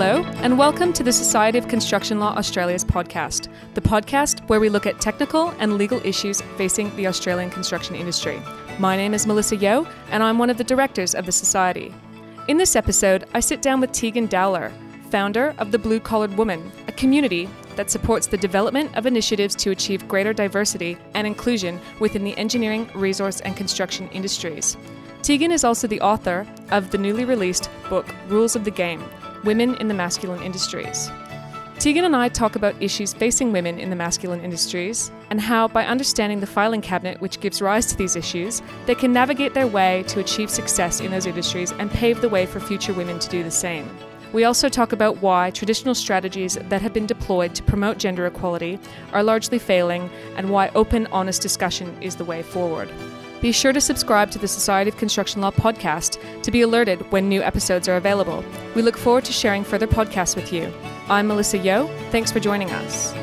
Hello, and welcome to the Society of Construction Law Australia's podcast, the podcast where we look at technical and legal issues facing the Australian construction industry. My name is Melissa Yeo, and I'm one of the directors of the Society. In this episode, I sit down with Tegan Dowler, founder of The Blue Collared Woman, a community that supports the development of initiatives to achieve greater diversity and inclusion within the engineering, resource, and construction industries. Tegan is also the author of the newly released book Rules of the Game Women in the Masculine Industries. Tegan and I talk about issues facing women in the masculine industries and how, by understanding the filing cabinet which gives rise to these issues, they can navigate their way to achieve success in those industries and pave the way for future women to do the same. We also talk about why traditional strategies that have been deployed to promote gender equality are largely failing and why open, honest discussion is the way forward. Be sure to subscribe to the Society of Construction Law podcast to be alerted when new episodes are available. We look forward to sharing further podcasts with you. I'm Melissa Yeo. Thanks for joining us.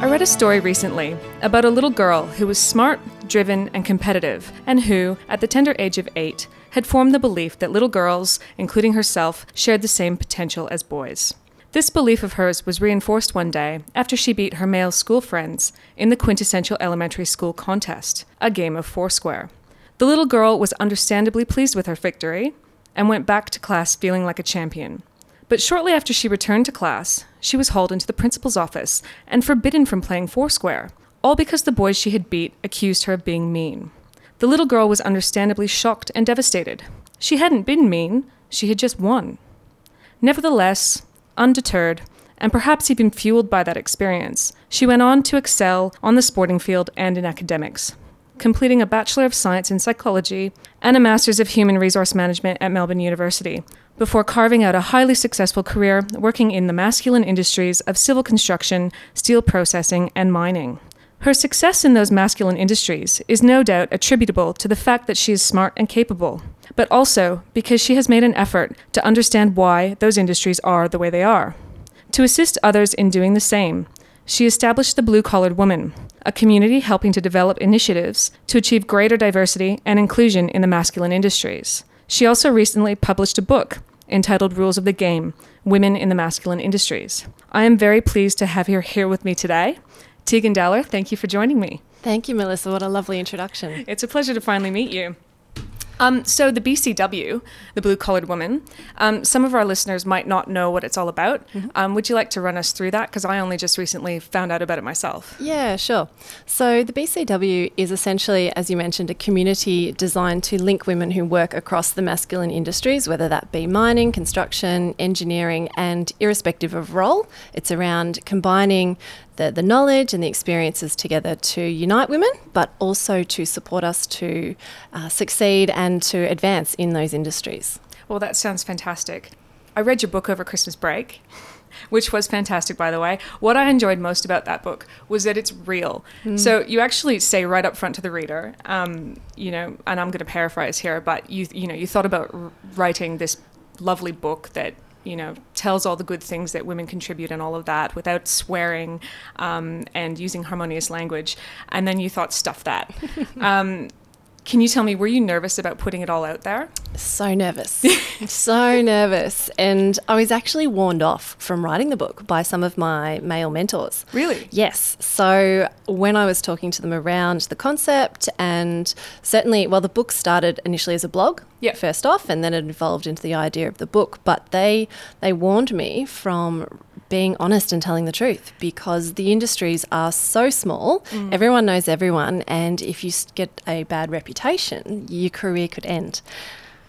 I read a story recently about a little girl who was smart, driven, and competitive, and who, at the tender age of eight, had formed the belief that little girls, including herself, shared the same potential as boys. This belief of hers was reinforced one day after she beat her male school friends in the quintessential elementary school contest, a game of foursquare. The little girl was understandably pleased with her victory and went back to class feeling like a champion. But shortly after she returned to class, she was hauled into the principal's office and forbidden from playing foursquare, all because the boys she had beat accused her of being mean. The little girl was understandably shocked and devastated. She hadn't been mean, she had just won. Nevertheless, undeterred, and perhaps even fueled by that experience, she went on to excel on the sporting field and in academics, completing a Bachelor of Science in Psychology and a Master's of Human Resource Management at Melbourne University, before carving out a highly successful career working in the masculine industries of civil construction, steel processing, and mining. Her success in those masculine industries is no doubt attributable to the fact that she is smart and capable, but also because she has made an effort to understand why those industries are the way they are. To assist others in doing the same, she established the Blue Collared Woman, a community helping to develop initiatives to achieve greater diversity and inclusion in the masculine industries. She also recently published a book entitled Rules of the Game Women in the Masculine Industries. I am very pleased to have her here with me today. Tegan Dowler, thank you for joining me. Thank you, Melissa. What a lovely introduction. It's a pleasure to finally meet you. Um, so, the BCW, the Blue Collared Woman, um, some of our listeners might not know what it's all about. Mm-hmm. Um, would you like to run us through that? Because I only just recently found out about it myself. Yeah, sure. So, the BCW is essentially, as you mentioned, a community designed to link women who work across the masculine industries, whether that be mining, construction, engineering, and irrespective of role. It's around combining the, the knowledge and the experiences together to unite women, but also to support us to uh, succeed and to advance in those industries. Well, that sounds fantastic. I read your book over Christmas break. Which was fantastic, by the way. What I enjoyed most about that book was that it's real. Mm. So you actually say right up front to the reader, um, you know, and I'm going to paraphrase here, but you, you know, you thought about writing this lovely book that you know tells all the good things that women contribute and all of that without swearing um, and using harmonious language and then you thought stuff that um, can you tell me, were you nervous about putting it all out there? So nervous. so nervous. And I was actually warned off from writing the book by some of my male mentors. Really? Yes. So when I was talking to them around the concept, and certainly, well, the book started initially as a blog. Yeah. First off, and then it evolved into the idea of the book. But they they warned me from being honest and telling the truth because the industries are so small. Mm. Everyone knows everyone, and if you get a bad reputation, your career could end.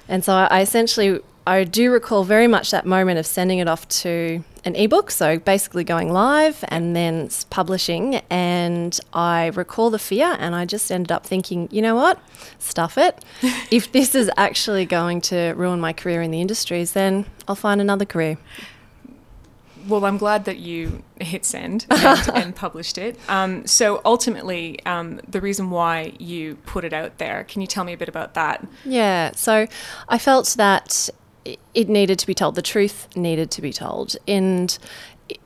And so I essentially I do recall very much that moment of sending it off to an ebook, so basically going live and then publishing. And I recall the fear, and I just ended up thinking, you know what, stuff it. if this is actually going to ruin my career in the industries, then I'll find another career well, I'm glad that you hit send and, and published it. Um, so ultimately, um, the reason why you put it out there, can you tell me a bit about that? Yeah. So I felt that it needed to be told. The truth needed to be told, and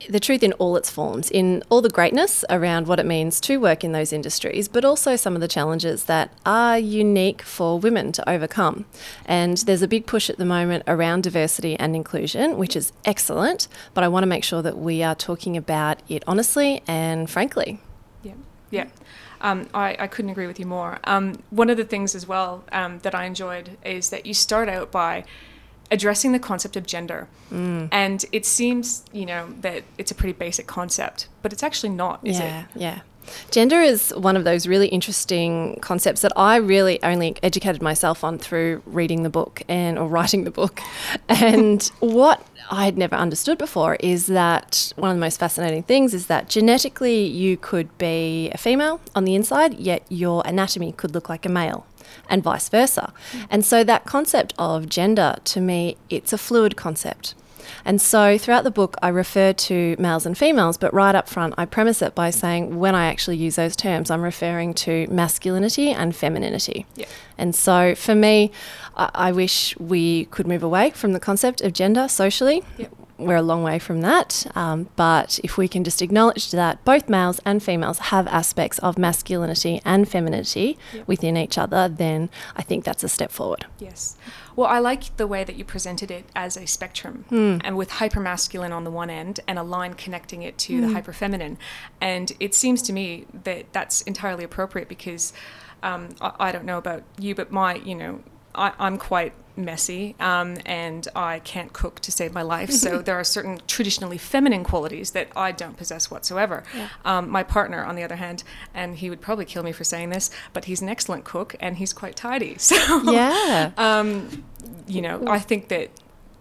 the truth in all its forms, in all the greatness around what it means to work in those industries, but also some of the challenges that are unique for women to overcome. And there's a big push at the moment around diversity and inclusion, which is excellent, but I want to make sure that we are talking about it honestly and frankly. Yeah, yeah. Um, I, I, couldn't agree with you more. Um, one of the things as well um, that I enjoyed is that you start out by addressing the concept of gender. Mm. And it seems, you know, that it's a pretty basic concept, but it's actually not, is yeah, it? Yeah. Gender is one of those really interesting concepts that I really only educated myself on through reading the book and or writing the book. And what I had never understood before is that one of the most fascinating things is that genetically you could be a female on the inside, yet your anatomy could look like a male and vice versa. And so that concept of gender, to me, it's a fluid concept. And so throughout the book, I refer to males and females, but right up front, I premise it by saying when I actually use those terms, I'm referring to masculinity and femininity. Yeah. And so for me, I, I wish we could move away from the concept of gender socially. Yep we're a long way from that. Um, but if we can just acknowledge that both males and females have aspects of masculinity and femininity yep. within each other, then I think that's a step forward. Yes. Well, I like the way that you presented it as a spectrum mm. and with hypermasculine on the one end and a line connecting it to mm. the hmm. hyperfeminine. And it seems to me that that's entirely appropriate because um, I, I don't know about you, but my, you know, I, I'm quite messy um, and I can't cook to save my life. So there are certain traditionally feminine qualities that I don't possess whatsoever. Yeah. Um, my partner, on the other hand, and he would probably kill me for saying this, but he's an excellent cook and he's quite tidy. So yeah, um, you know, I think that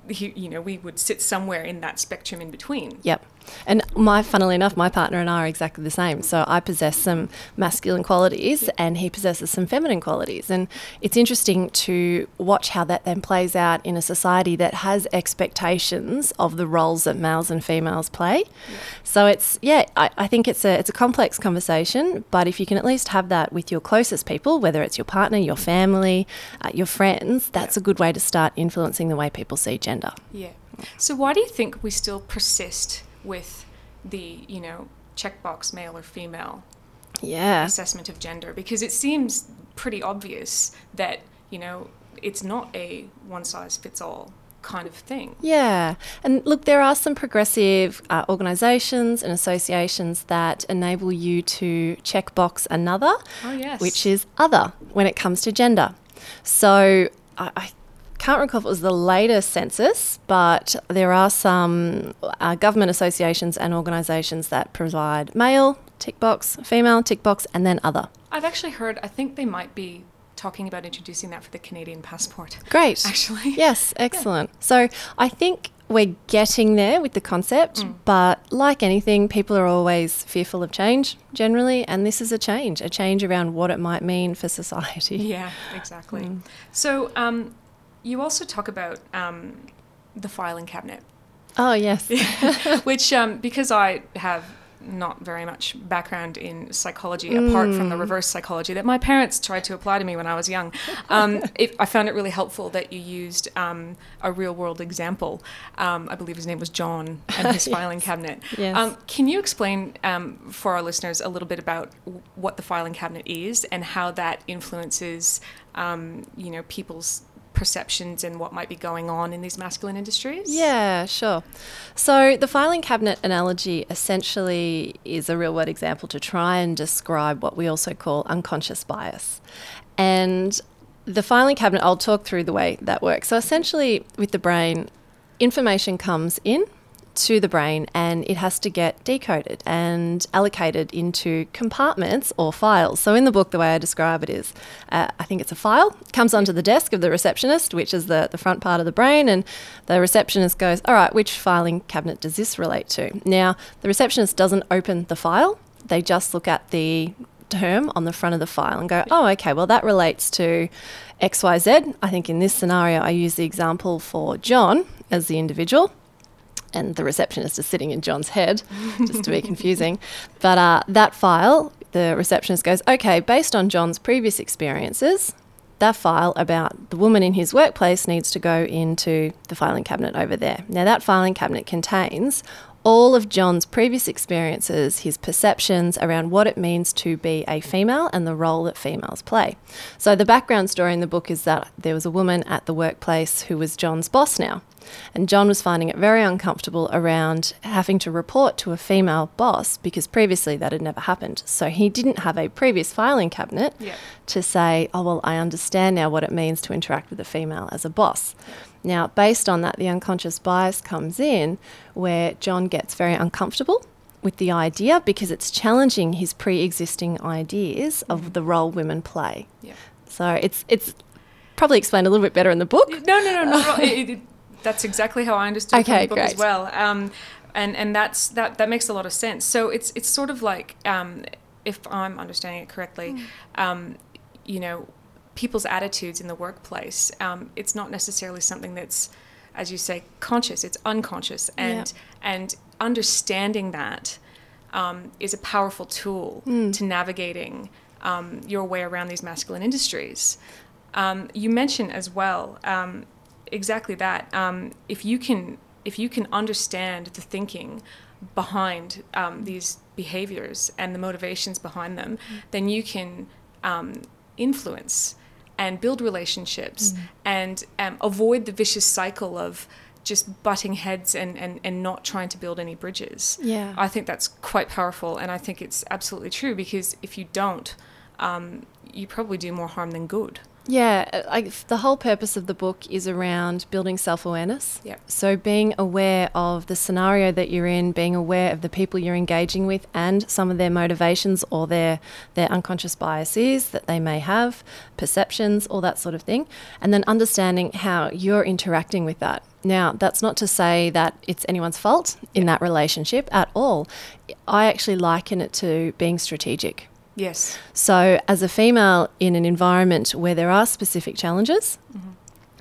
he, you know, we would sit somewhere in that spectrum in between. Yep. And my, funnily enough, my partner and I are exactly the same. So I possess some masculine qualities and he possesses some feminine qualities. And it's interesting to watch how that then plays out in a society that has expectations of the roles that males and females play. Yeah. So it's, yeah, I, I think it's a, it's a complex conversation, but if you can at least have that with your closest people, whether it's your partner, your family, uh, your friends, that's yeah. a good way to start influencing the way people see gender. Yeah. So why do you think we still persist? With the you know checkbox male or female yeah. assessment of gender because it seems pretty obvious that you know it's not a one size fits all kind of thing. Yeah. And look, there are some progressive uh, organisations and associations that enable you to checkbox another, oh, yes. which is other when it comes to gender. So I, I can't recall if it was the latest census, but there are some uh, government associations and organisations that provide male tick box, female tick box, and then other. I've actually heard, I think they might be talking about introducing that for the Canadian passport. Great. Actually. Yes, excellent. Yeah. So I think we're getting there with the concept, mm. but like anything, people are always fearful of change generally, and this is a change, a change around what it might mean for society. Yeah, exactly. Mm. So, um, you also talk about um, the filing cabinet. Oh, yes. Which, um, because I have not very much background in psychology mm. apart from the mm. reverse psychology that my parents tried to apply to me when I was young. Um, it, I found it really helpful that you used um, a real world example. Um, I believe his name was John and his yes. filing cabinet. Yes. Um, can you explain um, for our listeners a little bit about what the filing cabinet is and how that influences, um, you know, people's perceptions and what might be going on in these masculine industries? Yeah, sure. So, the filing cabinet analogy essentially is a real world example to try and describe what we also call unconscious bias. And the filing cabinet, I'll talk through the way that works. So, essentially, with the brain, information comes in to the brain and it has to get decoded and allocated into compartments or files. So, in the book, the way I describe it is uh, I think it's a file, comes onto the desk of the receptionist, which is the, the front part of the brain, and the receptionist goes, All right, which filing cabinet does this relate to? Now, the receptionist doesn't open the file, they just look at the term on the front of the file and go, Oh, okay, well, that relates to XYZ. I think in this scenario, I use the example for John as the individual and the receptionist is sitting in John's head, just to be confusing. But uh, that file, the receptionist goes, okay, based on John's previous experiences, that file about the woman in his workplace needs to go into the filing cabinet over there. Now, that filing cabinet contains all of John's previous experiences, his perceptions around what it means to be a female and the role that females play. So, the background story in the book is that there was a woman at the workplace who was John's boss now. And John was finding it very uncomfortable around having to report to a female boss because previously that had never happened. So he didn't have a previous filing cabinet to say, oh, well, I understand now what it means to interact with a female as a boss. Now, based on that, the unconscious bias comes in where John gets very uncomfortable with the idea because it's challenging his pre existing ideas of the role women play. Yeah. So it's, it's probably explained a little bit better in the book. No, no, no, no. It- it- that's exactly how I understood Okay, the book as great. well. Um, and and that's that that makes a lot of sense. So it's it's sort of like um, if I'm understanding it correctly, um, you know, people's attitudes in the workplace. Um, it's not necessarily something that's, as you say, conscious. It's unconscious, and and understanding that um, is a powerful tool to navigating um, your way around these masculine industries. Um, you mentioned as well um, exactly that. Um, if you can, if you can understand the thinking behind um, these behaviors and the motivations behind them, then you can um, influence and build relationships and um, avoid the vicious cycle of just butting heads and, and, and not trying to build any bridges. Yeah. I think that's quite powerful, and I think it's absolutely true because if you don't, um, you probably do more harm than good. Yeah, uh, I, the whole purpose of the book is around building self awareness. Yep. So, being aware of the scenario that you're in, being aware of the people you're engaging with, and some of their motivations or their, their unconscious biases that they may have, perceptions, all that sort of thing, and then understanding how you're interacting with that. Now, that's not to say that it's anyone's fault in that relationship at all. I actually liken it to being strategic. Yes. So, as a female in an environment where there are specific challenges,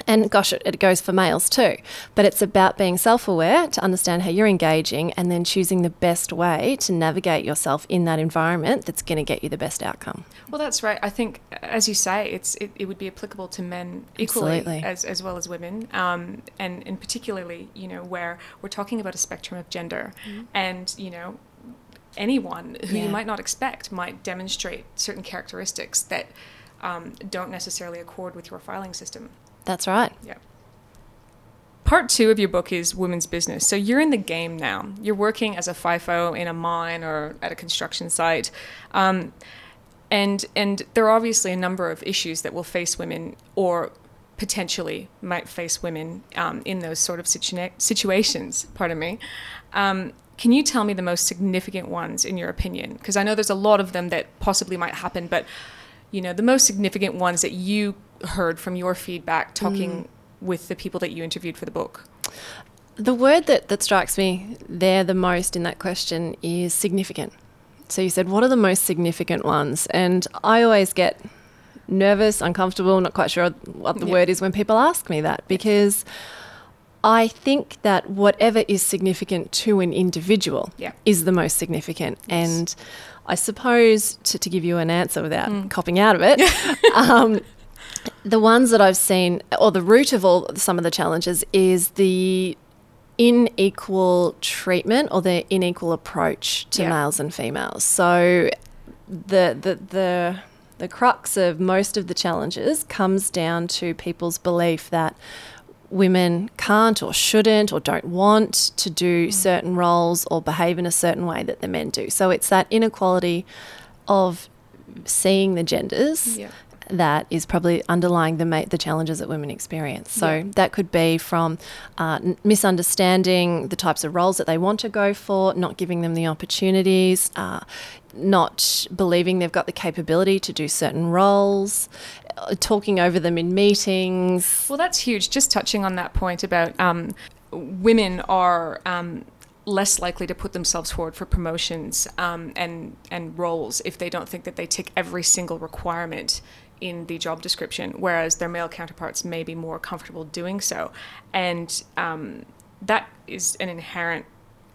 and gosh, it, it goes for males too, but it's about being self aware to understand how you're engaging and then choosing the best way to navigate yourself in that environment that's going to get you the best outcome. Well, that's right. I think, as you say, it's it, it would be applicable to men equally Absolutely. as, as well as women, um, and and particularly, you know, where we're talking about a spectrum of gender, and you know, anyone who you might not expect might demonstrate certain characteristics that um, don't necessarily accord with your filing system. That's right. Yeah. Part two of your book is women's business. So you're in the game now. You're working as a FIFO in a mine or at a construction site. Um, and, and there are obviously a number of issues that will face women or potentially might face women um, in those sort of situa- situations. Pardon me. Um, can you tell me the most significant ones in your opinion? Because I know there's a lot of them that possibly might happen, but you know the most significant ones that you heard from your feedback talking mm. with the people that you interviewed for the book. The word that, that strikes me there the most in that question is significant. So you said, what are the most significant ones? And I always get nervous, uncomfortable, not quite sure what the Yeah. word is when people ask me that because I think that whatever is significant to an individual Yeah. is the most significant. Yes. And I suppose to, to give you an answer without copping out of it, um, the ones that I've seen, or the root of all some of the challenges, is the unequal treatment or the unequal approach to Yeah. males and females. So the the the the crux of most of the challenges comes down to people's belief that women can't or shouldn't or don't want to do certain roles or behave in a certain way that the men do. So it's that inequality of seeing the genders Yeah. that is probably underlying the ma- the challenges that women experience. So Yeah. that could be from uh, n- misunderstanding the types of roles that they want to go for, not giving them the opportunities, uh, not believing they've got the capability to do certain roles, talking over them in meetings. Well, that's huge. Just touching on that point about um, women are um, less likely to put themselves forward for promotions um, and and roles if they don't think that they tick every single requirement in the job description, whereas their male counterparts may be more comfortable doing so, and um, that is an inherent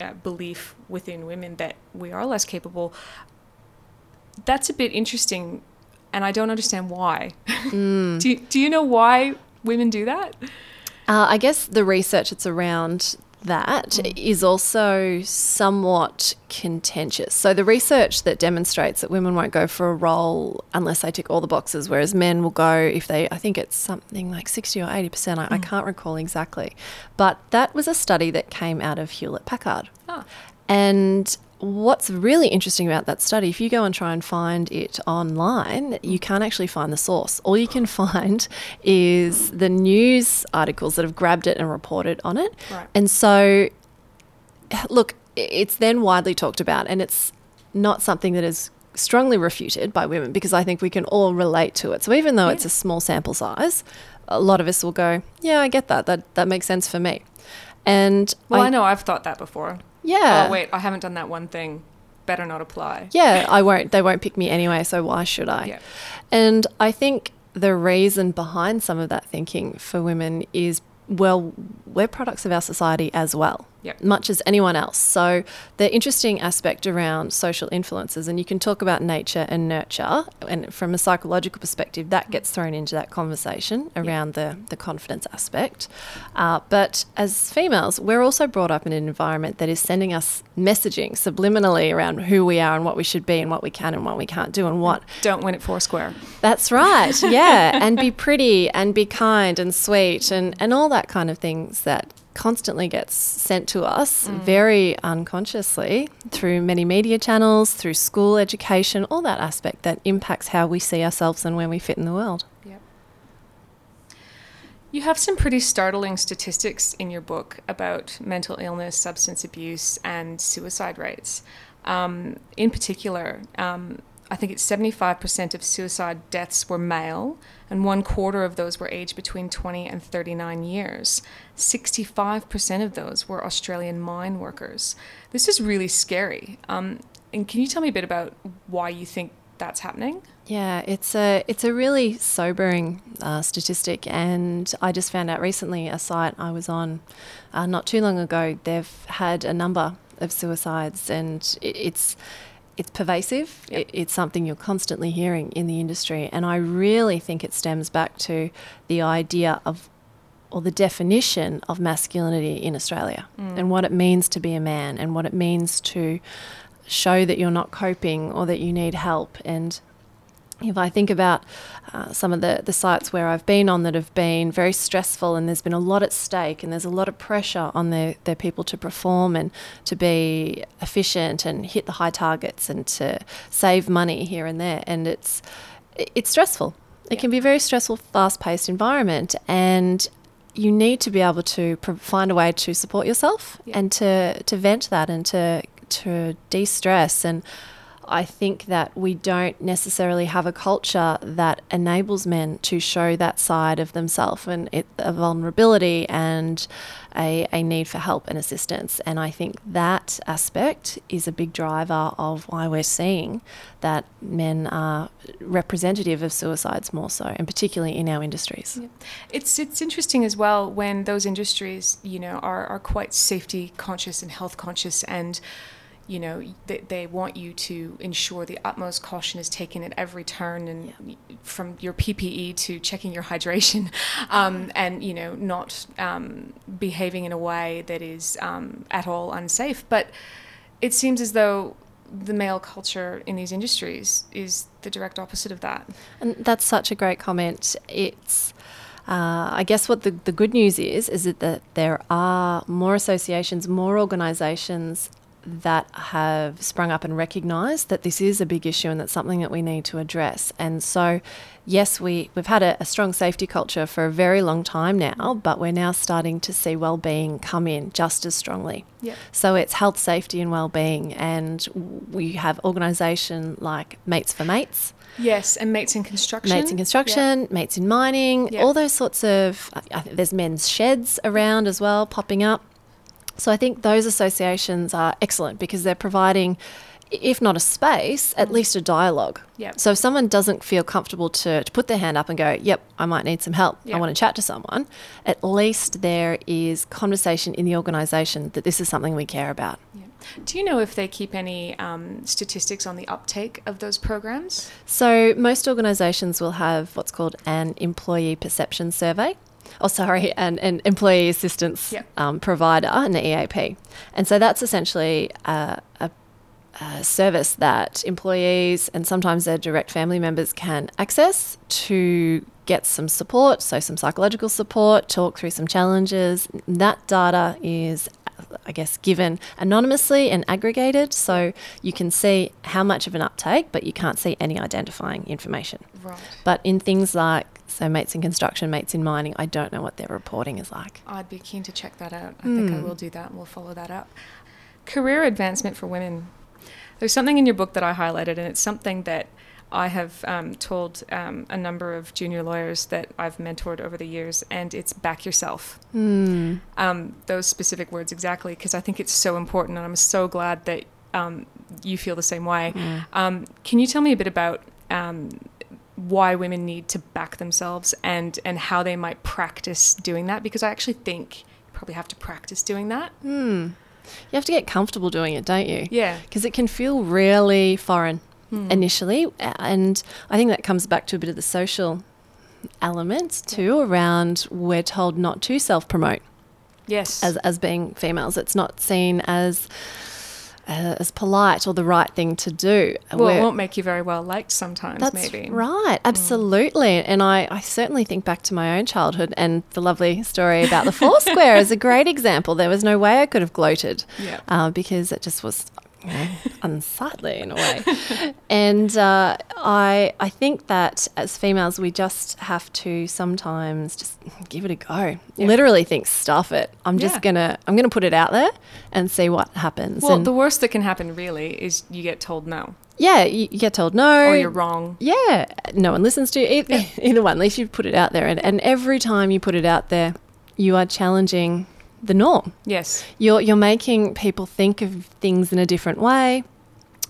uh, belief within women that we are less capable. That's a bit interesting, and I don't understand why. do, you, do you know why women do that? Uh, I guess the research that's around that is also somewhat contentious. So, the research that demonstrates that women won't go for a role unless they tick all the boxes, whereas men will go if they, I think it's something like 60 or 80%, I, I can't recall exactly. But that was a study that came out of Hewlett Packard. Ah. And what's really interesting about that study, if you go and try and find it online, you can't actually find the source. All you can find is the news articles that have grabbed it and reported on it. Right. And so, look, it's then widely talked about, and it's not something that is strongly refuted by women because I think we can all relate to it. So even though it's a small sample size, a lot of us will go, "Yeah, I get that. That that makes sense for me." And Well, I, know I've thought that before. Yeah, Oh, wait, I haven't done that one thing. Better not apply. yeah, I won't. They won't pick me anyway, so why should I? Yeah. And I think the reason behind some of that thinking for women is well, we're products of our society as well, Yep. much as anyone else. So the interesting aspect around social influences, and you can talk about nature and nurture, and from a psychological perspective, that gets thrown into that conversation around the, the confidence aspect. Uh, but as females, we're also brought up in an environment that is sending us messaging subliminally around who we are and what we should be and what we can and what we can't do and what Don't win at Foursquare. that's right. Yeah. and be pretty and be kind and sweet and, and all that kind of things that constantly gets sent to us very unconsciously through many media channels, through school education, all that aspect that impacts how we see ourselves and where we fit in the world. Yep. You have some pretty startling statistics in your book about mental illness, substance abuse, and suicide rates. Um, in particular, um, I think it's 75% of suicide deaths were male, and one quarter of those were aged between 20 and 39 years. 65% of those were Australian mine workers. This is really scary. Um, and can you tell me a bit about why you think that's happening? Yeah, it's a it's a really sobering uh, statistic, and I just found out recently a site I was on uh, not too long ago. They've had a number of suicides, and it, it's it's pervasive. Yep. It, it's something you're constantly hearing in the industry, and I really think it stems back to the idea of or the definition of masculinity in Australia mm. and what it means to be a man and what it means to show that you're not coping or that you need help and if I think about uh, some of the, the sites where I've been on that have been very stressful and there's been a lot at stake and there's a lot of pressure on their, their people to perform and to be efficient and hit the high targets and to save money here and there. And it's, it's stressful. It Yeah. can be a very stressful, fast paced environment. And you need to be able to pro- find a way to support yourself Yeah. and to, to vent that and to, to de stress. And I think that we don't necessarily have a culture that enables men to show that side of themselves and it, a vulnerability and a, a need for help and assistance. And I think that aspect is a big driver of why we're seeing that men are representative of suicides more so, and particularly in our industries. It's it's interesting as well when those industries, you know, are, are quite safety conscious and health conscious and you know they, they want you to ensure the utmost caution is taken at every turn and from your ppe to checking your hydration um, and you know not um, behaving in a way that is um, at all unsafe. But it seems as though the male culture in these industries is the direct opposite of that. And that's such a great comment. It's, uh, I guess, what the, the good news is, is that, that there are more associations, more organisations that have sprung up and recognised that this is a big issue and that's something that we need to address. And so, yes, we, we've had a, a strong safety culture for a very long time now, but we're now starting to see well-being come in just as strongly. yeah So it's health, safety, and well-being, and we have organisation like Mates for Mates, yes and mates in construction mates in construction, mates in mining, Yeah. all those sorts of. I I there's men's sheds around as well popping up. So I think those associations are excellent because they're providing, if not a space, at least a dialogue. Yeah. So if someone doesn't feel comfortable to, to put their hand up and go, "Yep, I might need some help. Yeah. I want to chat to someone," at least there is conversation in the organisation that this is something we care about. Yeah. Do you know if they keep any um, statistics on the uptake of those programs? So, most organisations will have what's called an employee perception survey. Oh, sorry, an, an employee assistance Yep. um, provider, an EAP. And so that's essentially a, a, a service that employees and sometimes their direct family members can access to get some support, so some psychological support, talk through some challenges. That data is I guess, given anonymously and aggregated, so you can see how much of an uptake, but you can't see any identifying information. Right. But in things like, so mates in construction, mates in mining, I don't know what their reporting is like. I'd be keen to check that out. I think I Hmm. will do that. and We'll follow that up. Career advancement for women. There's something in your book that I highlighted, and it's something that I have um, told um, a number of junior lawyers that I've mentored over the years, and it's back yourself. Hmm. Um, those specific words exactly, because I think it's so important, and I'm so glad that um, you feel the same way. Um, can you tell me a bit about um, why women need to back themselves and and how they might practice doing that? Because I actually think you probably have to practice doing that. Hmm. You have to get comfortable doing it, don't you? Yeah. Because it can feel really foreign Hmm. initially. And I think that comes back to a bit of the social elements too around we're told not to self promote. Yes. as, as being females. It's not seen as uh, as polite or the right thing to do. well, it We're- won't make you very well liked sometimes. that's maybe. right, absolutely. And I, I certainly think back to my own childhood and the lovely story about the Foursquare is a great example. There was no way I could have gloated Yeah. uh, because it just was unsightly in a way. and uh, I, I think that as females, we just have to sometimes just give it a go. Yeah. Literally think, stuff it. I'm just Yeah. gonna, I'm gonna put it out there and see what happens. Well, and the worst that can happen really is you get told no, yeah, you, get told no, or you're wrong. yeah, no one listens to you. Either, either one. At least you put it out there, and, and every time you put it out there, you are challenging the norm. Yes. You're you're making people think of things in a different way.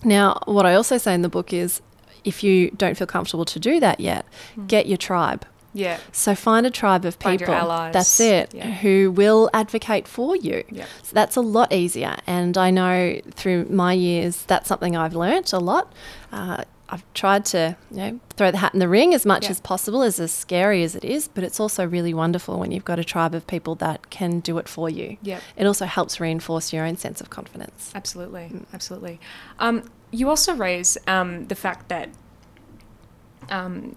Now, what I also say in the book is, if you don't feel comfortable to do that yet, get your tribe. Yeah. So find a tribe of Find your people. allies. That's it. Yeah. Who will advocate for you. Yeah. So that's a lot easier. And I know through my years, that's something I've learnt a lot. Uh, I've tried to, you know, throw the hat in the ring as much Yeah. as possible, as as scary as it is. But it's also really wonderful when you've got a tribe of people that can do it for you. Yep. It also helps reinforce your own sense of confidence. Absolutely, absolutely. Um, you also raise um, the fact that, um,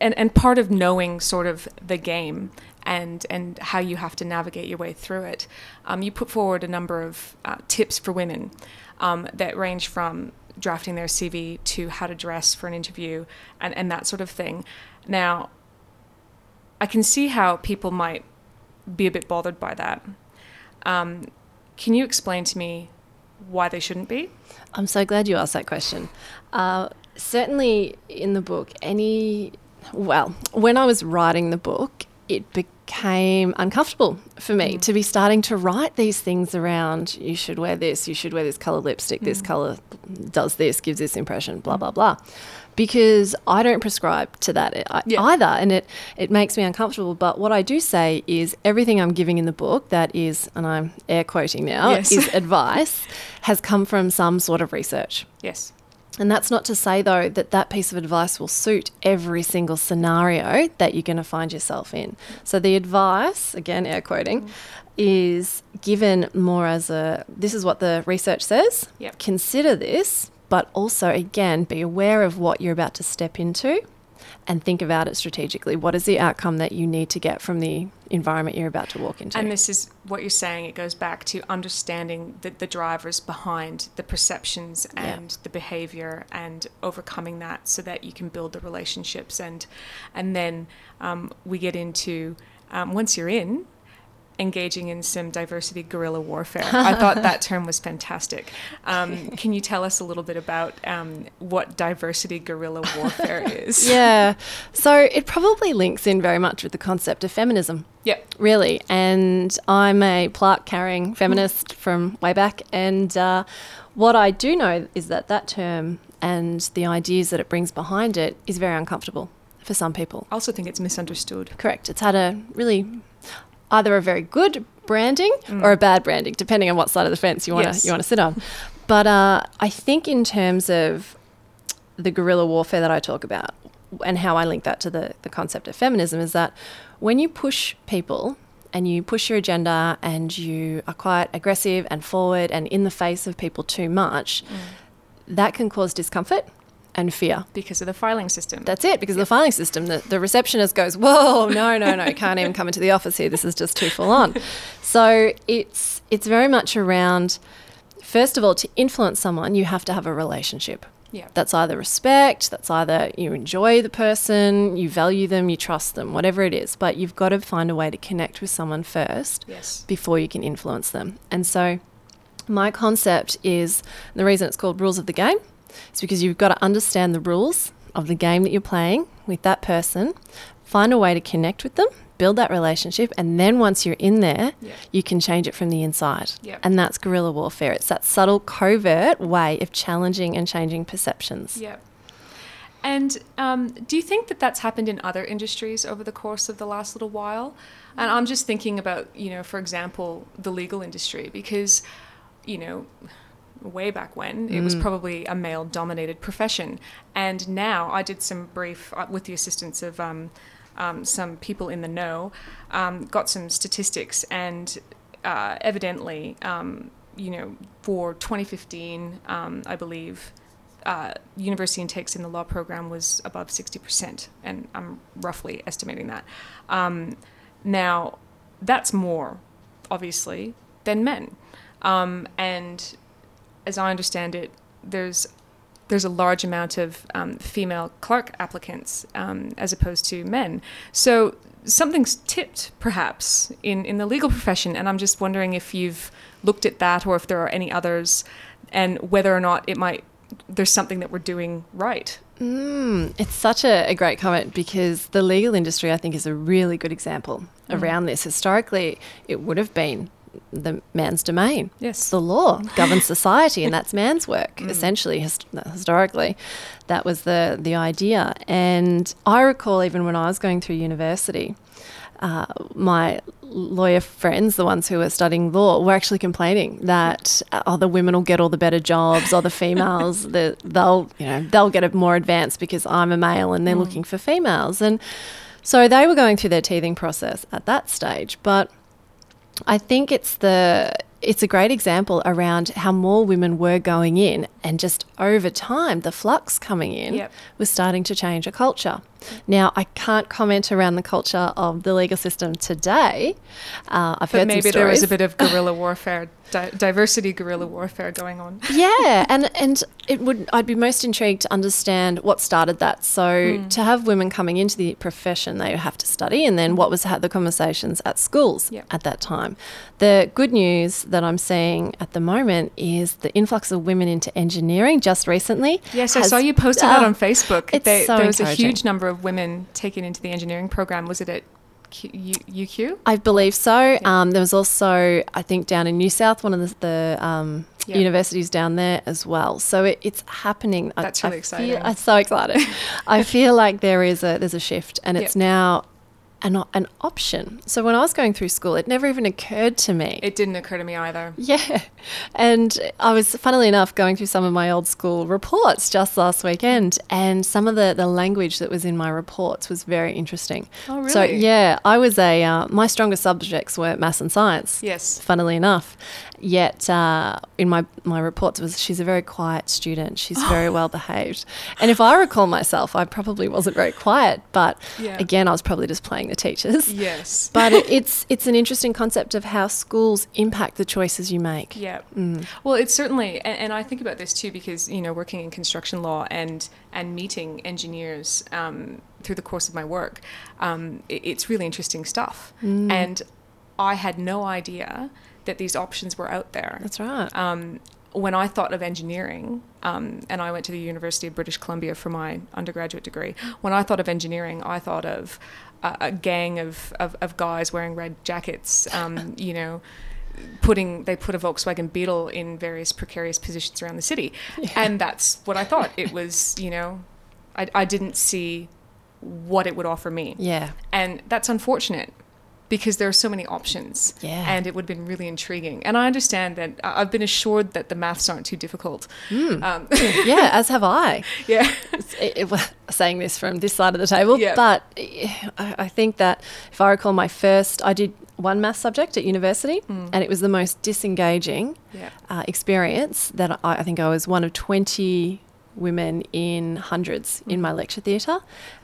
and and part of knowing sort of the game and and how you have to navigate your way through it. Um, you put forward a number of uh, tips for women um, that range from drafting their CV to how to dress for an interview and and that sort of thing. Now, I can see how people might be a bit bothered by that. Um, can you explain to me why they shouldn't be? I'm so glad you asked that question. Uh, certainly in the book, any, well, when I was writing the book, it became uncomfortable for me mm. to be starting to write these things around you should wear this, you should wear this color lipstick, this mm. color does this, gives this impression, blah, mm. blah, blah. Because I don't prescribe to that Yeah. either, and it, it makes me uncomfortable. But what I do say is everything I'm giving in the book that is, and I'm air quoting now, Yes. is advice has come from some sort of research. Yes. And that's not to say, though, that that piece of advice will suit every single scenario that you're going to find yourself in. So the advice, again, air quoting, is given more as a this is what the research says. Yep. Consider this, but also, again, be aware of what you're about to step into and think about it strategically. What is the outcome that you need to get from the environment you're about to walk into? And this is what you're saying. It goes back to understanding the, the drivers behind the perceptions Yeah. and the behavior and overcoming that so that you can build the relationships. And, and then um, we get into, um, once you're in, engaging in some diversity guerrilla warfare. I thought that term was fantastic. Um, can you tell us a little bit about um, what diversity guerrilla warfare is? yeah. So it probably links in very much with the concept of feminism. Yep. really. And I'm a plaque carrying feminist from way back. And uh, what I do know is that that term and the ideas that it brings behind it is very uncomfortable for some people. I also think it's misunderstood. Correct. It's had a really either a very good branding or a bad branding, depending on what side of the fence you want to Yes. you want to sit on. But uh, I think in terms of the guerrilla warfare that I talk about and how I link that to the, the concept of feminism is that when you push people and you push your agenda and you are quite aggressive and forward and in the face of people too much, that can cause discomfort and fear. because of the filing system. That's it, because of the filing system, the, the receptionist goes, Whoa, no, no, no, can't even come into the office here. This is just too full on. So it's it's very much around first of all, to influence someone, you have to have a relationship. yeah. That's either respect, that's either you enjoy the person, you value them, you trust them, whatever it is. But you've got to find a way to connect with someone first yes. before you can influence them. And so, my concept is the reason it's called Rules of the Game is because you've got to understand the rules of the game that you're playing with that person, find a way to connect with them, build that relationship, and then once you're in there, Yeah. you can change it from the inside. And that's guerrilla warfare. It's that subtle, covert way of challenging and changing perceptions. Yeah. And um, do you think that that's happened in other industries over the course of the last little while? And I'm just thinking about, you know, for example, the legal industry, because, you know, way back when it was probably a male dominated profession. And now I did some brief, uh, with the assistance of um, um, some people in the know, um, got some statistics, and uh, evidently, um, you know, for 2015, um, I believe, uh, university intakes in the law program was above 60%, and I'm roughly estimating that. Um, now, that's more, obviously, than men. Um, and as I understand it, there's there's a large amount of um, female clerk applicants um, as opposed to men. So something's tipped, perhaps, in, in the legal profession. And I'm just wondering if you've looked at that or if there are any others and whether or not it might, there's something that we're doing right. Mm, it's such a, a great comment because the legal industry, I think, is a really good example around this. Historically, it would have been the man's domain. Yes. The law governs society, and that's man's work. Essentially, hist- historically, that was the the idea. And I recall even when I was going through university, uh, my lawyer friends, the ones who were studying law, were actually complaining that uh, oh, the women will get all the better jobs, or the females, the, they'll you know they'll get it more advanced because I'm a male and they're looking for females, and so they were going through their teething process at that stage, but. I think it's the it's a great example around how more women were going in and just over time the flux coming in Yep. was starting to change a culture. Now I can't comment around the culture of the legal system today. Uh, I've But heard maybe there is a bit of guerrilla warfare, di- diversity guerrilla warfare going on. yeah, and and it would I'd be most intrigued to understand what started that. So Hmm. to have women coming into the profession, they have to study, and then what was the conversations at schools Yep. at that time. The good news that I'm seeing at the moment is the influx of women into engineering just recently. Yes, I saw you posted that Ah, on Facebook. it's They, so there was a huge number of women taken into the engineering program. Was it at Q- UQ? I believe so. Um, there was also, I think, down in New South, one of the, the um, Yeah. universities down there as well. So it, it's happening. That's I really feel- exciting. I'm so excited. I feel like there is a there's a shift, and it's Yeah. now an, an option. So when I was going through school, it never even occurred to me. It didn't occur to me either. Yeah. And I was, funnily enough, going through some of my old school reports just last weekend, and some of the, the language that was in my reports was very interesting. Oh, really? So, yeah, I was a, uh, my strongest subjects were maths and science. Yes. Funnily enough. Yet, uh, in my, my reports, was she's a very quiet student. She's very well behaved. And if I recall myself, I probably wasn't very quiet, but Yeah. again, I was probably just playing the teachers. Yes. But it, it's it's an interesting concept of how schools impact the choices you make. Yeah. Mm. Well, it's certainly, and, and I think about this too because you know working in construction law and and meeting engineers um, through the course of my work, um, it, it's really interesting stuff. Mm. And I had no idea that these options were out there. That's right. um, when I thought of engineering, um, and I went to the University of British Columbia for my undergraduate degree, when I thought of engineering, I thought of a, a gang of, of, of guys wearing red jackets, um, you know, putting they put a Volkswagen Beetle in various precarious positions around the city, and that's what I thought. It was, you know, I, I didn't see what it would offer me, yeah. and that's unfortunate because there are so many options. Yeah. And it would have been really intriguing. And I understand that I've been assured that the maths aren't too difficult. Hmm. Um, yeah, as have I. yeah. It- it- saying this from this side of the table, Yeah. but eh, I, I think that if I recall my first, I did one math subject at university, and it was the most disengaging Yeah. uh, experience that I, I think I was one of 20 women in hundreds in my mm-hmm. lecture theatre.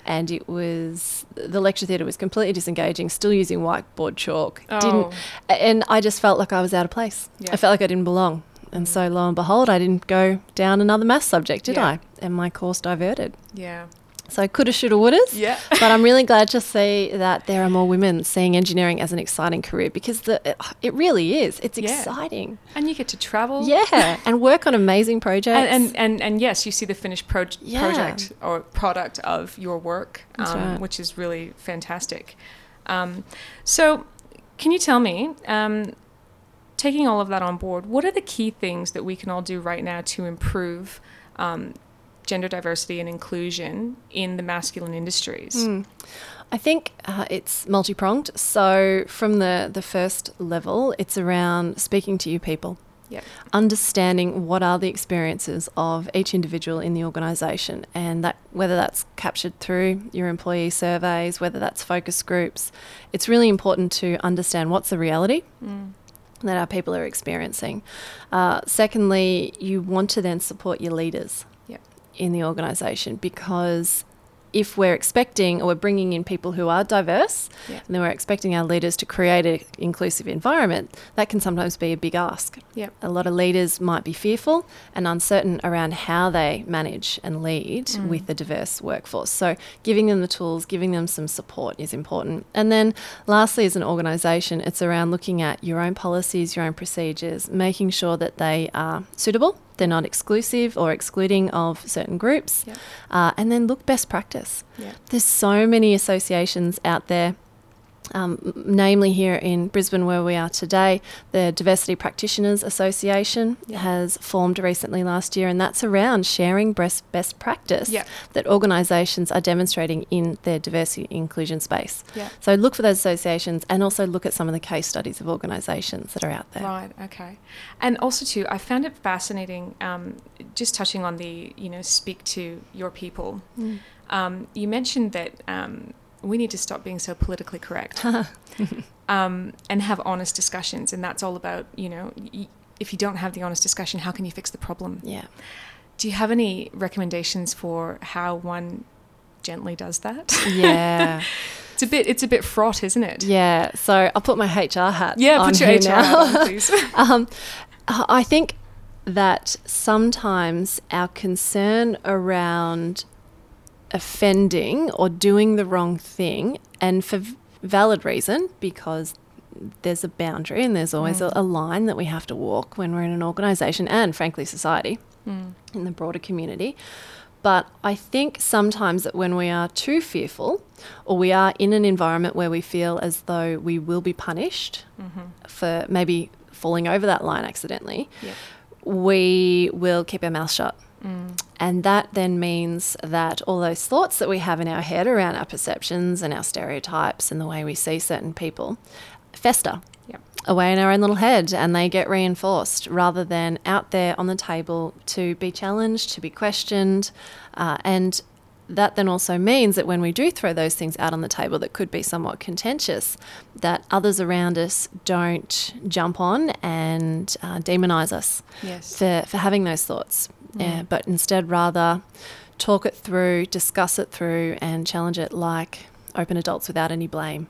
And it was, the lecture theatre was completely disengaging, still using whiteboard chalk. Oh. Didn't, and I just felt like I was out of place. Yeah. I felt like I didn't belong. And mm. so lo and behold, I didn't go down another math subject, did Yeah. I? And my course diverted. Yeah. So coulda, shoulda, wouldas. Yeah. but I'm really glad to see that there are more women seeing engineering as an exciting career because the, it really is. It's Yeah. exciting. And you get to travel. Yeah, and work on amazing projects. And, and, and, and yes, you see the finished pro- Yeah. project or product of your work, um, right. which is really fantastic. Um, so, can you tell me, um, taking all of that on board, what are the key things that we can all do right now to improve um, gender diversity and inclusion in the masculine industries? Hmm. I think uh, it's multi pronged. So, from the, the first level, it's around speaking to you people, Yeah. understanding what are the experiences of each individual in the organisation, and that whether that's captured through your employee surveys, whether that's focus groups, it's really important to understand what's the reality Mm. that our people are experiencing. Uh, secondly, you want to then support your leaders Yep. In the organisation because if we're expecting or we're bringing in people who are diverse Yeah. and then we're expecting our leaders to create an inclusive environment, that can sometimes be a big ask. Yep. A lot of leaders might be fearful and uncertain around how they manage and lead Mm. with a diverse workforce. So, giving them the tools, giving them some support is important. And then, lastly, as an organisation, it's around looking at your own policies, your own procedures, making sure that they are suitable, they're not exclusive or excluding of certain groups, Yep. uh, and then look best practice. Yeah. There's so many associations out there. Um, namely, here in Brisbane, where we are today, the Diversity Practitioners Association Yeah. has formed recently last year, and that's around sharing best, best practice Yeah. that organisations are demonstrating in their diversity inclusion space. Yeah. So, look for those associations and also look at some of the case studies of organisations that are out there. Right. Okay. And also too, I found it fascinating. Um, just touching on the, you know, speak to your people. Mm. Um, you mentioned that um, we need to stop being so politically correct um, and have honest discussions. And that's all about, you know, y- if you don't have the honest discussion, how can you fix the problem? Yeah. Do you have any recommendations for how one gently does that? Yeah. it's a bit. It's a bit fraught, isn't it? yeah. So, I'll put my HR hat Yeah. on Put your HR now. hat on, please. um, I think that sometimes our concern around offending or doing the wrong thing, and for v- valid reason, because there's a boundary and there's always a, a line that we have to walk when we're in an organisation and, frankly, society Mm. in the broader community. But I think sometimes that when we are too fearful or we are in an environment where we feel as though we will be punished Mhm. for maybe falling over that line accidentally, Yeah. we will keep our mouth shut. Mm. And that then means that all those thoughts that we have in our head around our perceptions and our stereotypes and the way we see certain people fester Yep. away in our own little head and they get reinforced rather than out there on the table to be challenged, to be questioned. Uh, and that then also means that when we do throw those things out on the table that could be somewhat contentious, that others around us don't jump on and uh, demonize us Yes. for, for having those thoughts, uh, but instead rather talk it through, discuss it through, and challenge it like open adults without any blame.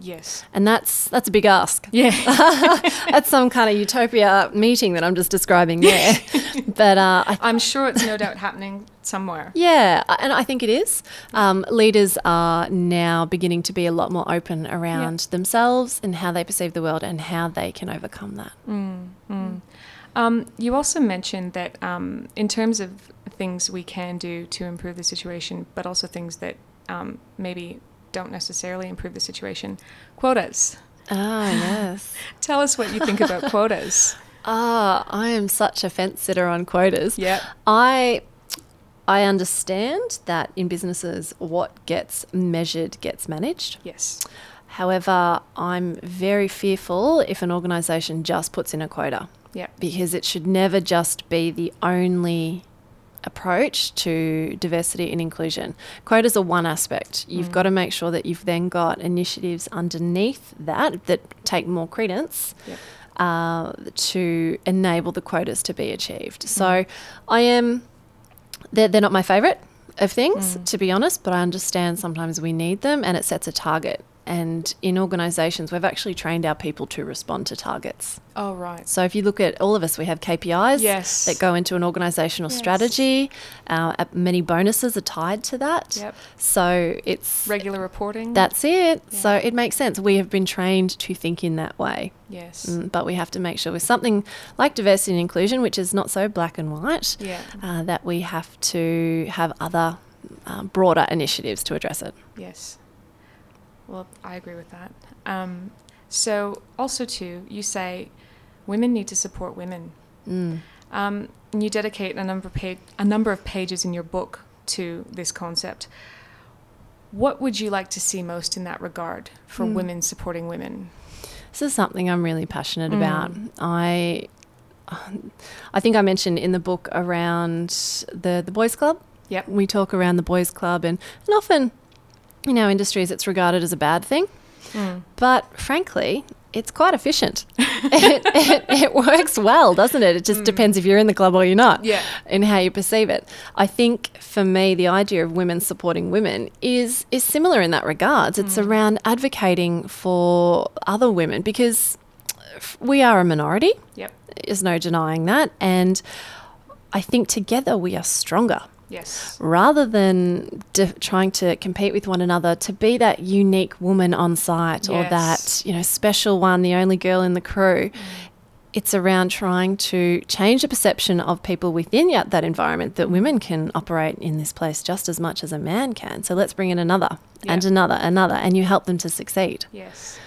Yes. And that's that's a big ask. Yeah. That's some kind of utopia meeting that I'm just describing there. but uh, I I'm sure it's no doubt happening somewhere. yeah, and I think it is. Um, leaders are now beginning to be a lot more open around themselves and how they perceive the world and how they can overcome that. Mm, mm. Um, you also mentioned that um, in terms of things we can do to improve the situation, but also things that um, maybe don't necessarily improve the situation, quotas. Ah, yes. Tell us what you think about quotas. Ah, I am such a fence sitter on quotas. Yeah. I I understand that in businesses what gets measured gets managed. Yes. However, I'm very fearful if an organisation just puts in a quota Yep. because it should never just be the only approach to diversity and inclusion. Quotas are one aspect. You've mm. got to make sure that you've then got initiatives underneath that that take more credence. Yep. Uh, to enable the quotas to be achieved. Mm. So I am, they're, they're not my favourite of things, mm. to be honest, but I understand sometimes we need them and it sets a target. And in organisations, we've actually trained our people to respond to targets. Oh, right. So if you look at all of us, we have KPIs Yes. that go into an organisational Yes. strategy. Uh, uh, many bonuses are tied to that. Yep. So it's Regular reporting. that's it. So it makes sense. We have been trained to think in that way. Yes. Mm, but we have to make sure with something like diversity and inclusion, which is not so black and white, Yeah. uh, that we have to have other uh, broader initiatives to address it. Yes. Well, I agree with that. Um, so, also, too, you say women need to support women. Mm. Um, and you dedicate a number, of pa- a number of pages in your book to this concept. What would you like to see most in that regard for Hmm. women supporting women? This is something I'm really passionate Mm. about. I, I think I mentioned in the book around the the boys' club. Yep. We talk around the boys' club, and, and often, in our industries, it's regarded as a bad thing. Mm. But frankly, it's quite efficient. it, it, it works well, doesn't it? It just depends if you're in the club or you're not, Yeah. in how you perceive it. I think for me, the idea of women supporting women is is similar in that regards. It's around advocating for other women because we are a minority. Yep. There's no denying that, and I think together we are stronger Yes. rather than trying to compete with one another to be that unique woman on site or that you know special one the only girl in the crew mm. it's around trying to change the perception of people within that environment that mm. women can operate in this place just as much as a man can. So let's bring in another and another another and you help them to succeed. Yes.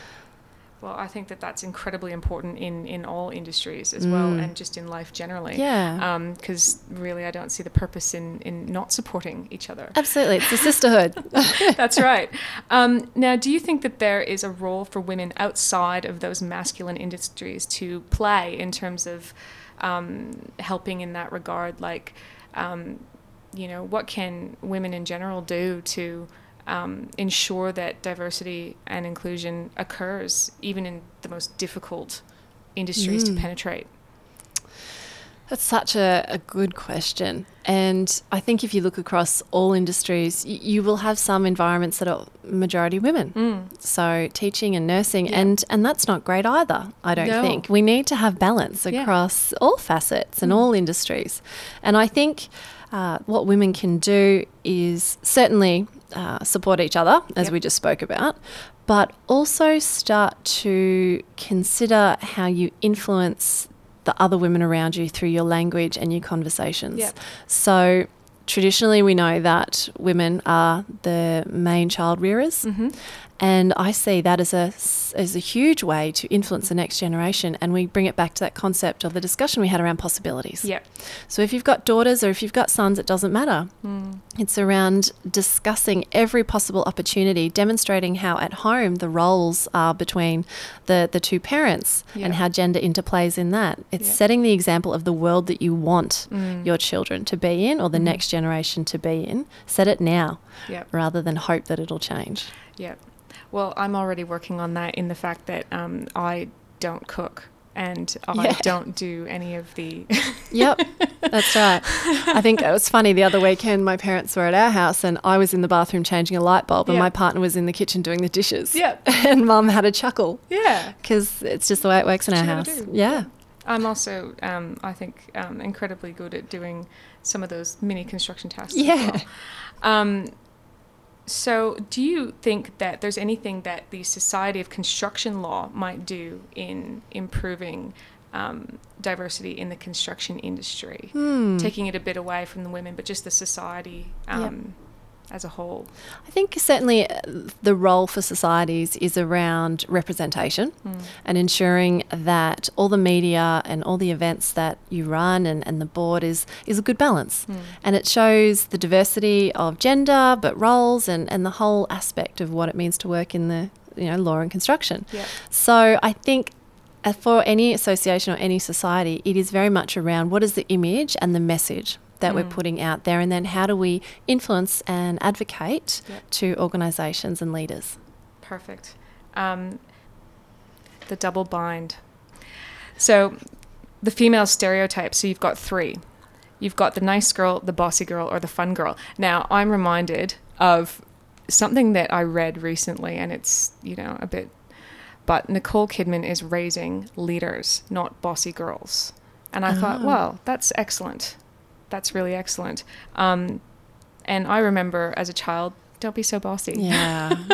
Well, I think that that's incredibly important in, in all industries as well, and just in life generally. Mm. yeah Because really, I don't see the purpose in, in not supporting each other. absolutely it's a sisterhood That's right. Um, now, do you think that there is a role for women outside of those masculine industries to play in terms of um, helping in that regard? Like, um, you know, what can women in general do to um, ensure that diversity and inclusion occurs, even in the most difficult industries to Mm. penetrate? That's such a, a good question. And I think if you look across all industries, y- you will have some environments that are majority women. Mm. So teaching and nursing, Yeah. and, and that's not great either, I don't No. think. We need to have balance Yeah. across all facets and Mm. all industries. And I think uh, what women can do is certainly uh, support each other, as Yep. we just spoke about, but also start to consider how you influence the other women around you through your language and your conversations. Yep. So traditionally, we know that women are the main child rearers, hmm and I see that as a as a huge way to influence the next generation. And we bring it back to that concept of the discussion we had around possibilities. Yep. So if you've got daughters or if you've got sons, it doesn't matter. Mm. It's around discussing every possible opportunity, demonstrating how at home the roles are between the, the two parents Yeah. and how gender interplays in that. It's Yeah. setting the example of the world that you want Mm. your children to be in or the Mhm. next generation to be in. Set it now Yep. rather than hope that it'll change. Yep. Well, I'm already working on that in the fact that um, I don't cook and I Yeah. don't do any of the. Yep, that's right. I think it was funny the other weekend. My parents were at our house, and I was in the bathroom changing a light bulb, and my partner was in the kitchen doing the dishes. Yep. and Mum had a chuckle yeah. because it's just the way it works in our house. Yeah, I'm also, um, I think, um, incredibly good at doing some of those mini construction tasks. as Yeah. well. Um, so, do you think that there's anything that the Society of Construction Law might do in improving um, diversity in the construction industry? Hmm. Taking it a bit away from the women, but just the society um, as a whole. I think certainly uh, the role for societies is around representation Mm. and ensuring that all the media and all the events that you run and, and the board is is a good balance. Mm. And it shows the diversity of gender, but roles and, and the whole aspect of what it means to work in the you know, law and construction. Yeah. So I think uh, for any association or any society, it is very much around what is the image and the message that we're putting out there, and then how do we influence and advocate Yep. to organisations and leaders. Perfect. Um, the double bind. So, the female stereotypes. So you've got three. You've got the nice girl, the bossy girl, or the fun girl. Now, I'm reminded of something that I read recently, and it's you know a bit. But Nicole Kidman is raising leaders, not bossy girls. And I thought, Oh. well, that's excellent. That's really excellent. Um, and I remember as a child, don't be so bossy. Yeah.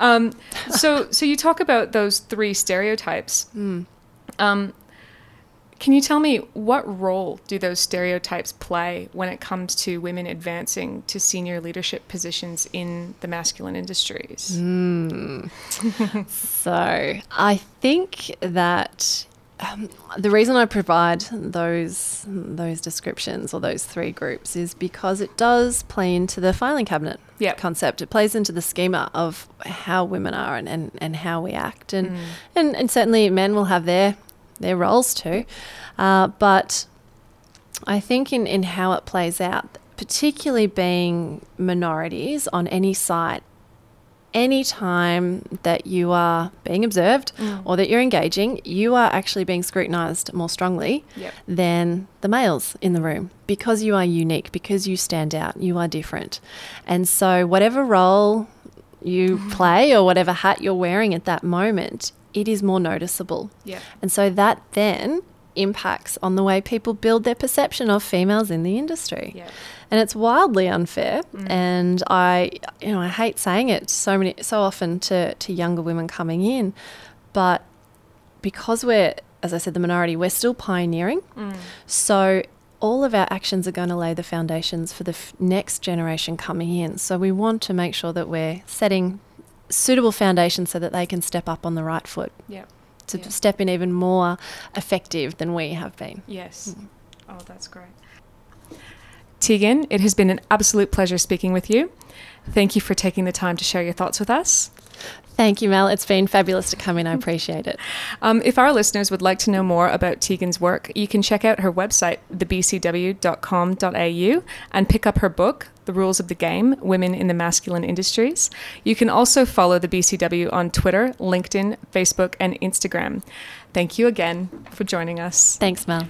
Um, so, so you talk about those three stereotypes. Mm. Um, can you tell me what role do those stereotypes play when it comes to women advancing to senior leadership positions in the masculine industries? Mm. so I think that um, the reason I provide those those descriptions or those three groups is because it does play into the filing cabinet Yep. concept. It plays into the schema of how women are and, and, and how we act, and, Mm. and and certainly men will have their their roles too, uh, but I think in, in how it plays out, particularly being minorities on any site, any time that you are being observed Mm. or that you're engaging, you are actually being scrutinized more strongly Yep. than the males in the room because you are unique, because you stand out, you are different. And so, whatever role you play or whatever hat you're wearing at that moment, it is more noticeable. Yep. And so that then impacts on the way people build their perception of females in the industry. Yep. And it's wildly unfair. And I you know, I hate saying it so many so often to, to younger women coming in. But because we're as I said, the minority, we're still pioneering. Mm. So all of our actions are going to lay the foundations for the f- next generation coming in. So we want to make sure that we're setting suitable foundations so that they can step up on the right foot Yep. To Yeah. step in even more effective than we have been. Yes. Mm. Oh, that's great. Tegan, it has been an absolute pleasure speaking with you. Thank you for taking the time to share your thoughts with us. Thank you, Mel. It's been fabulous to come in. I appreciate it. Um, if our listeners would like to know more about Tegan's work, you can check out her website, thebcw.com.au, and pick up her book, The Rules of the Game Women in the Masculine Industries. You can also follow the BCW on Twitter, LinkedIn, Facebook, and Instagram. Thank you again for joining us. Thanks, Mel.